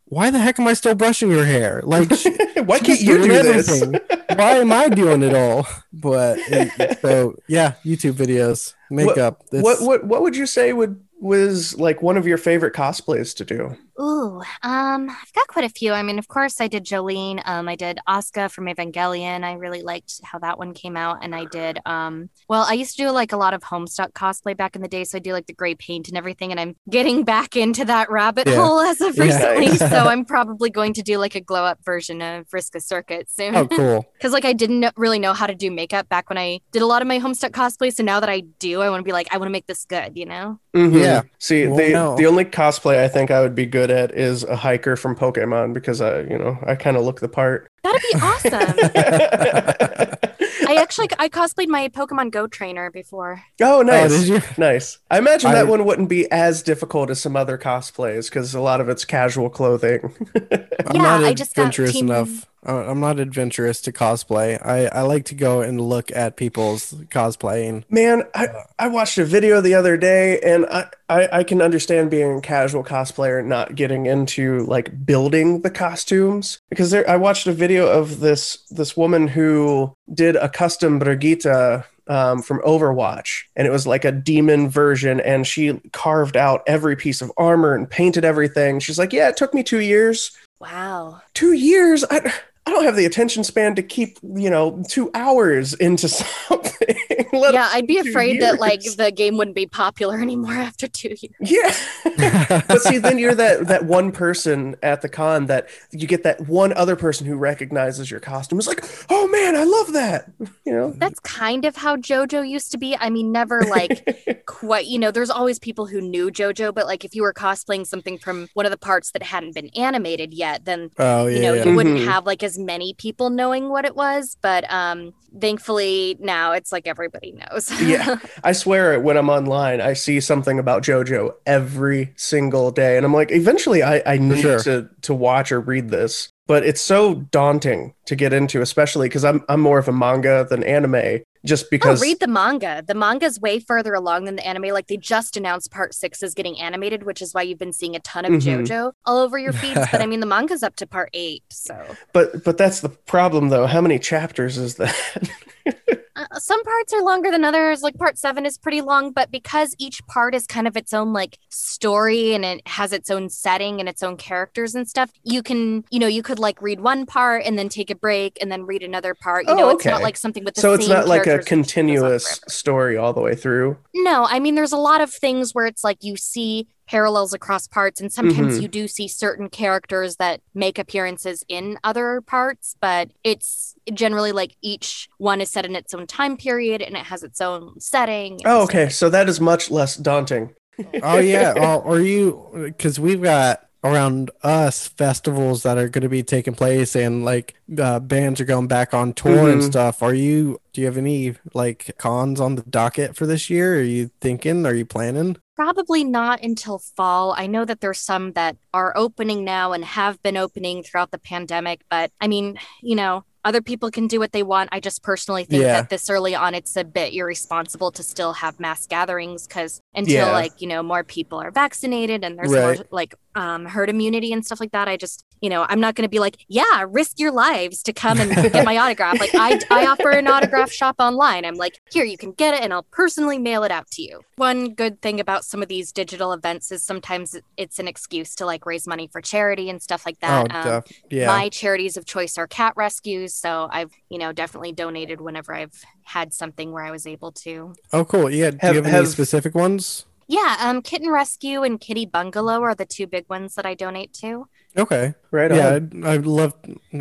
[SPEAKER 3] why the heck am I still brushing your hair? Like,
[SPEAKER 2] Why can't you do this?
[SPEAKER 3] Why am I doing it all? But it- so yeah, YouTube videos, makeup. it's-
[SPEAKER 2] What what what would you say would was like one of your favorite cosplays to do?
[SPEAKER 1] Ooh, um, I've got quite a few. I mean, of course, I did Jolyne. Um, I did Asuka from Evangelion. I really liked how that one came out, and I did. Um, well, I used to do like a lot of Homestuck cosplay back in the day, so I do like the gray paint and everything. And I'm getting back into that rabbit
[SPEAKER 3] Yeah.
[SPEAKER 1] hole as of
[SPEAKER 3] Yeah.
[SPEAKER 1] recently,
[SPEAKER 2] Nice.
[SPEAKER 1] so I'm probably going to do like a glow up version of Vriska Serket soon.
[SPEAKER 3] Oh, cool.
[SPEAKER 1] because like I didn't really know how to do makeup back when I did a lot of my Homestuck cosplay. So now that I do, I want to be like, I want to make this good, you know?
[SPEAKER 2] Mhm.
[SPEAKER 3] Yeah.
[SPEAKER 2] See,
[SPEAKER 3] Well,
[SPEAKER 2] the
[SPEAKER 3] no.
[SPEAKER 2] the only cosplay I think I would be good at is a hiker from Pokemon because I, you know, I kind of look the part.
[SPEAKER 1] That'd be awesome. I actually I cosplayed my Pokemon Go trainer before.
[SPEAKER 2] oh,
[SPEAKER 3] Oh,
[SPEAKER 2] nice.
[SPEAKER 3] did you?
[SPEAKER 2] Nice. I imagine
[SPEAKER 3] I-
[SPEAKER 2] that one wouldn't be as difficult as some other cosplays because a lot of it's casual clothing.
[SPEAKER 3] I'm
[SPEAKER 1] Yeah,
[SPEAKER 3] not
[SPEAKER 1] I just got
[SPEAKER 3] adventurous
[SPEAKER 1] team-
[SPEAKER 3] enough. Uh, I'm not adventurous to cosplay. I, I like to go and look at people's cosplaying.
[SPEAKER 2] Man, I, I watched a video the other day and I, I, I can understand being a casual cosplayer and not getting into like building the costumes because there I watched a video of this this woman who did a custom Brigitte um, from Overwatch and it was like a demon version and she carved out every piece of armor and painted everything. She's like, "Yeah, it took me 2 years."
[SPEAKER 1] Wow.
[SPEAKER 2] 2 years? I I don't have the attention span to keep, you know, two hours into something.
[SPEAKER 1] yeah, I'd be
[SPEAKER 2] two
[SPEAKER 1] afraid that like the game wouldn't be popular anymore after two years.
[SPEAKER 2] Yeah. but see, then you're that that one person at the con that you get that one other person who recognizes your costume. It's like, oh man, I love that. You know?
[SPEAKER 1] That's kind of how JoJo used to be. I mean, never like quite, you know, there's always people who knew JoJo, but like if you were cosplaying something from one of the parts that hadn't been animated yet, then
[SPEAKER 3] oh yeah,
[SPEAKER 1] you know
[SPEAKER 3] yeah.
[SPEAKER 1] you wouldn't
[SPEAKER 2] Mhm.
[SPEAKER 1] have like as many people knowing what it was but um thankfully now it's like everybody knows
[SPEAKER 2] Yeah. I swear it when I'm online, I see something about JoJo every single day. And I'm like, eventually I, I need
[SPEAKER 3] sure.
[SPEAKER 2] to to watch or read this. But it's so daunting to get into, especially because I'm I'm more of a manga than anime. Just because oh
[SPEAKER 1] read the manga the manga's way further along than the anime like they just announced part six is getting animated which is why you've been seeing a ton of
[SPEAKER 2] Mhm.
[SPEAKER 1] jojo all over your feeds but i mean the manga's up to part eight so
[SPEAKER 2] but but that's the problem though. How many chapters is that?
[SPEAKER 1] some parts are longer than others like part seven is pretty long but because each part is kind of its own like story and it has its own setting and its own characters and stuff you can you know you could like read one part and then take a break and then read another part you
[SPEAKER 2] Oh,
[SPEAKER 1] know it's not
[SPEAKER 2] okay.
[SPEAKER 1] like something with the
[SPEAKER 2] so it's not like a
[SPEAKER 1] characters which goes on
[SPEAKER 2] continuous story all the way through.
[SPEAKER 1] no i mean there's a lot of things where it's like you see parallels across parts and sometimes
[SPEAKER 2] Mhm.
[SPEAKER 1] you do see certain characters that make appearances in other parts but it's generally like each one is set in its own time period and it has its own setting
[SPEAKER 2] Oh, okay. So that is much less daunting.
[SPEAKER 3] oh yeah or, or you because we've got around us festivals that are going to be taking place and like uh, bands are going back on tour and
[SPEAKER 2] Mhm.
[SPEAKER 3] stuff are you do you have any like cons on the docket for this year are you thinking are you planning
[SPEAKER 1] Probably not until fall. I know that there's some that are opening now and have been opening throughout the pandemic, but I mean, you know, other people can do what they want. I just personally think
[SPEAKER 3] Yeah.
[SPEAKER 1] that this early on, it's a bit irresponsible to still have mass gatherings because until
[SPEAKER 2] Yeah.
[SPEAKER 1] like, you know, more people are vaccinated and there's more like um, herd immunity and stuff like that, I just, you know, I'm not going to be like, yeah, risk your lives to come and get my autograph. Like I, I offer an autograph shop online. I'm like, here, you can get it and I'll personally mail it out to you. One good thing about some of these digital events is sometimes it's an excuse to like raise money for charity and stuff like that.
[SPEAKER 3] oh
[SPEAKER 1] Um,
[SPEAKER 3] def- yeah
[SPEAKER 1] My charities of choice are cat rescues. So I've, you know, definitely donated whenever I've had something where I was able to.
[SPEAKER 3] oh cool yeah do
[SPEAKER 2] Have-
[SPEAKER 3] you have, any specific ones
[SPEAKER 1] Yeah, um, Kitten Rescue and Kitty Bungalow are the two big ones that I donate to.
[SPEAKER 3] okay
[SPEAKER 2] Right
[SPEAKER 3] yeah
[SPEAKER 2] on.
[SPEAKER 3] I'd, I'd love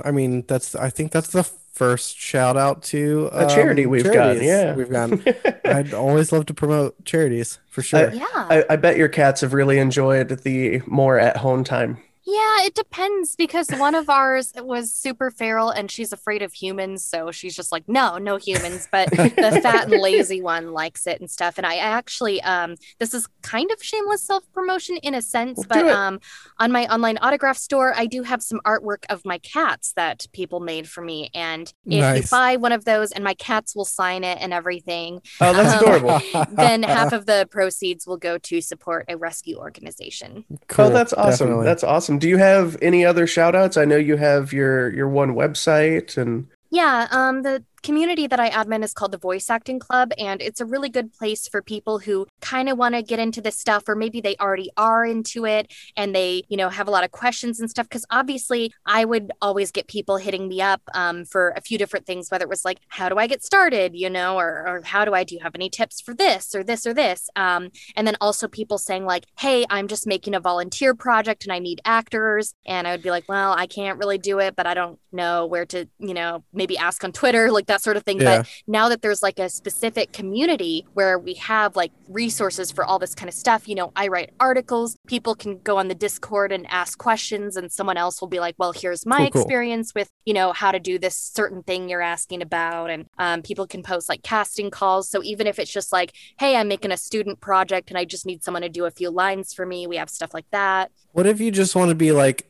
[SPEAKER 3] i mean that's i think that's the first shout out to
[SPEAKER 2] A charity
[SPEAKER 3] um,
[SPEAKER 2] we've gotten,
[SPEAKER 3] charities
[SPEAKER 2] yeah.
[SPEAKER 3] we've gotten i'd always love to promote charities for sure
[SPEAKER 1] Yeah.
[SPEAKER 2] I, I bet your cats have really enjoyed the more at home time.
[SPEAKER 1] Yeah, it depends because one of ours was super feral and she's afraid of humans. So she's just like, no, no humans. But the fat and lazy one likes it and stuff. And I actually, um, this is kind of shameless self promotion in a sense,
[SPEAKER 2] Do
[SPEAKER 1] but um, on my online autograph store, I do have some artwork of my cats that people made for me. And if you buy one of those and my cats will sign it and everything,
[SPEAKER 2] Oh, that's
[SPEAKER 1] Um,
[SPEAKER 2] adorable.
[SPEAKER 1] then half of the proceeds will go to support a rescue organization.
[SPEAKER 3] cool,
[SPEAKER 2] oh, that's awesome.
[SPEAKER 3] definitely.
[SPEAKER 2] That's awesome. Do you have any other shout outs? I know you have your your one website and
[SPEAKER 1] Yeah, um, the community that I admin is called the Voice Acting Club, and it's a really good place for people who kind of want to get into this stuff, or maybe they already are into it and they, you know, have a lot of questions and stuff. Because obviously, I would always get people hitting me up um, for a few different things, whether it was like, how do I get started, you know, or, or how do I do you have any tips for this or this or this? Um, and then also people saying like, hey, I'm just making a volunteer project and I need actors, and I would be like, well, I can't really do it, but I don't know where to, you know, maybe ask on Twitter, like that sort of thing.
[SPEAKER 3] Yeah.
[SPEAKER 1] But now that there's like a specific community where we have like resources for all this kind of stuff, you know, I write articles, people can go on the Discord and ask questions, and someone else will be like, well, here's my
[SPEAKER 3] Cool, cool.
[SPEAKER 1] experience with, you know, how to do this certain thing you're asking about. And um, people can post like casting calls. So even if it's just like, hey, I'm making a student project and I just need someone to do a few lines for me, we have stuff like that.
[SPEAKER 3] What if you just want to be like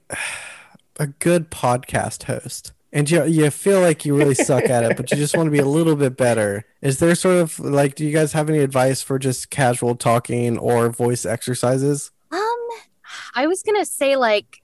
[SPEAKER 3] a good podcast host? And you, you feel like you really suck at it, but you just want to be a little bit better. Is there sort of like, do you guys have any advice for just casual talking or voice exercises?
[SPEAKER 1] Um, I was gonna say like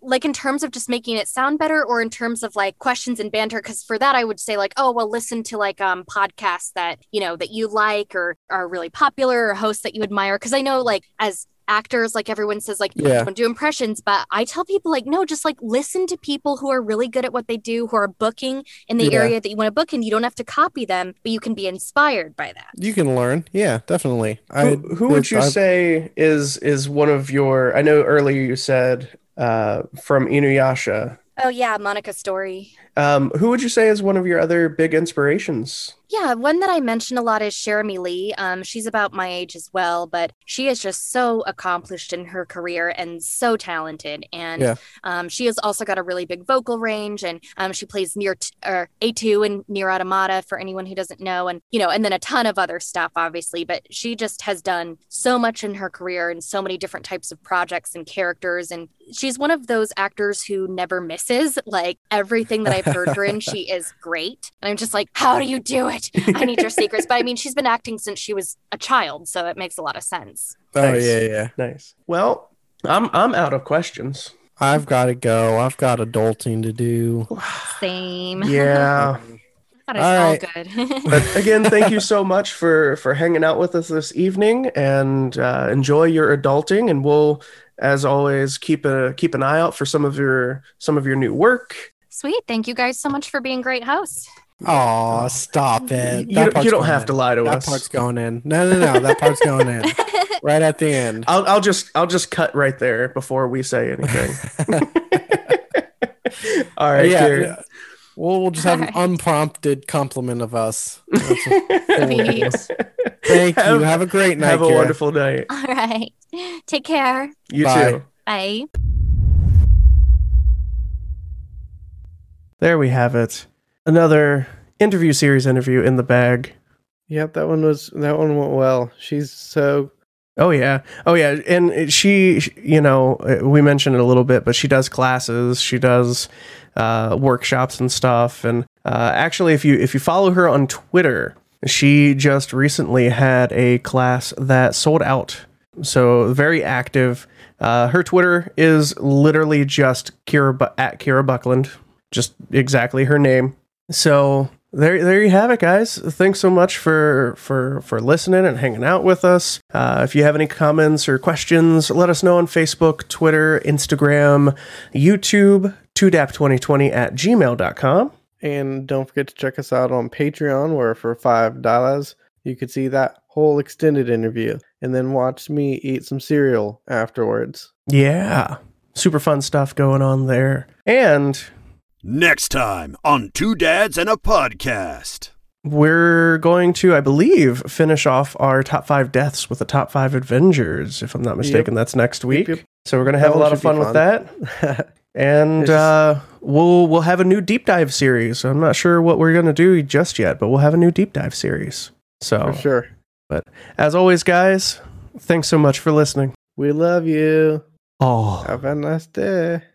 [SPEAKER 1] like in terms of just making it sound better or in terms of like questions and banter because for that i would say like oh well listen to like um podcasts that you know that you like or are really popular or hosts that you admire because i know like as actors like everyone says like
[SPEAKER 3] Yeah.
[SPEAKER 1] don't do impressions but i tell people like no just like listen to people who are really good at what they do who are booking in the
[SPEAKER 3] Yeah.
[SPEAKER 1] area that you want to book in you don't have to copy them but you can be inspired by that
[SPEAKER 3] You can learn. Yeah, definitely.
[SPEAKER 2] Who, who would you
[SPEAKER 3] I-
[SPEAKER 2] say is is one of your? I know earlier you said uh, from Inuyasha.
[SPEAKER 1] oh yeah Moneca Stori
[SPEAKER 2] Um, who would you say is one of your other big inspirations?
[SPEAKER 1] Yeah, one that I mention a lot is Cherami Leigh. Um, she's about my age as well, but she is just so accomplished in her career and so talented. And
[SPEAKER 3] Yeah.
[SPEAKER 1] um, she has also got a really big vocal range, and um, she plays near t- or A2 and NieR Automata for anyone who doesn't know, and you know, and then a ton of other stuff, obviously. But she just has done so much in her career and so many different types of projects and characters, and she's one of those actors who never misses. Like everything that I've heard her in, she is great. And I'm just like, how do you do it? I need your secrets. But I mean, she's been acting since she was a child, so it makes a lot of sense.
[SPEAKER 3] Oh
[SPEAKER 2] Nice.
[SPEAKER 3] yeah, yeah.
[SPEAKER 2] Nice. Well, I'm I'm out of questions.
[SPEAKER 3] I've got to go. I've got adulting to do.
[SPEAKER 1] Same.
[SPEAKER 2] Yeah.
[SPEAKER 1] That is
[SPEAKER 3] All
[SPEAKER 1] all
[SPEAKER 3] right.
[SPEAKER 1] good.
[SPEAKER 2] but again, thank you so much for for hanging out with us this evening, and uh, enjoy your adulting. And we'll, as always, keep a keep an eye out for some of your some of your new work.
[SPEAKER 1] Sweet. Thank you guys so much for being great hosts.
[SPEAKER 3] Oh, stop it.
[SPEAKER 2] You,
[SPEAKER 3] That
[SPEAKER 2] don't- you don't have
[SPEAKER 3] in.
[SPEAKER 2] to lie to
[SPEAKER 3] That
[SPEAKER 2] us.
[SPEAKER 3] That part's going in. No, no, no. That part's going in. Right at the end.
[SPEAKER 2] I'll I'll just I'll just cut right there before we say anything. All right,
[SPEAKER 3] yeah,
[SPEAKER 2] Karen.
[SPEAKER 3] yeah. We'll, we'll just have an unprompted compliment of us. That's what-
[SPEAKER 1] Sweet.
[SPEAKER 3] Thank you.
[SPEAKER 2] Have-
[SPEAKER 3] Have a great night.
[SPEAKER 2] Have a
[SPEAKER 3] Kira.
[SPEAKER 2] wonderful night.
[SPEAKER 1] All right. Take care.
[SPEAKER 2] You
[SPEAKER 3] Bye.
[SPEAKER 2] too.
[SPEAKER 1] Bye.
[SPEAKER 2] There we have it. Another interview series interview in the bag.
[SPEAKER 3] Yep, that one was that one went well. She's so
[SPEAKER 2] Oh yeah, oh yeah, and she, you know, uh, we mentioned it a little bit, but she does classes, she does uh, workshops and stuff. And uh, actually, if you if you follow her on Twitter, she just recently had a class that sold out. So very active. Uh, her Twitter is literally just Kira Bu- at Kira Buckland, just exactly her name. So there, there you have it, guys. Thanks so much for for for listening and hanging out with us. Uh, if you have any comments or questions, let us know on Facebook, Twitter, Instagram, YouTube, 2dap2020 at gmail.com.
[SPEAKER 3] and don't forget to check us out on Patreon where for five dollars you could see that whole extended interview and then watch me eat some cereal afterwards.
[SPEAKER 2] Yeah, super fun stuff going on there. And
[SPEAKER 4] Next time on Two Dads and a Podcast.
[SPEAKER 2] we're going to, I believe, finish off our top five deaths with the top five Avengers. If I'm not mistaken, that's next week.
[SPEAKER 3] yep.
[SPEAKER 2] So we're gonna
[SPEAKER 3] That
[SPEAKER 2] have a lot of
[SPEAKER 3] should be
[SPEAKER 2] fun, with that. And uh, we'll we'll have a new deep dive series. I'm not sure what we're gonna do just yet, but we'll have a new deep dive series. So,
[SPEAKER 3] For sure.
[SPEAKER 2] But as always, guys, thanks so much for listening.
[SPEAKER 3] We love you.
[SPEAKER 2] Oh.
[SPEAKER 3] Have a nice day.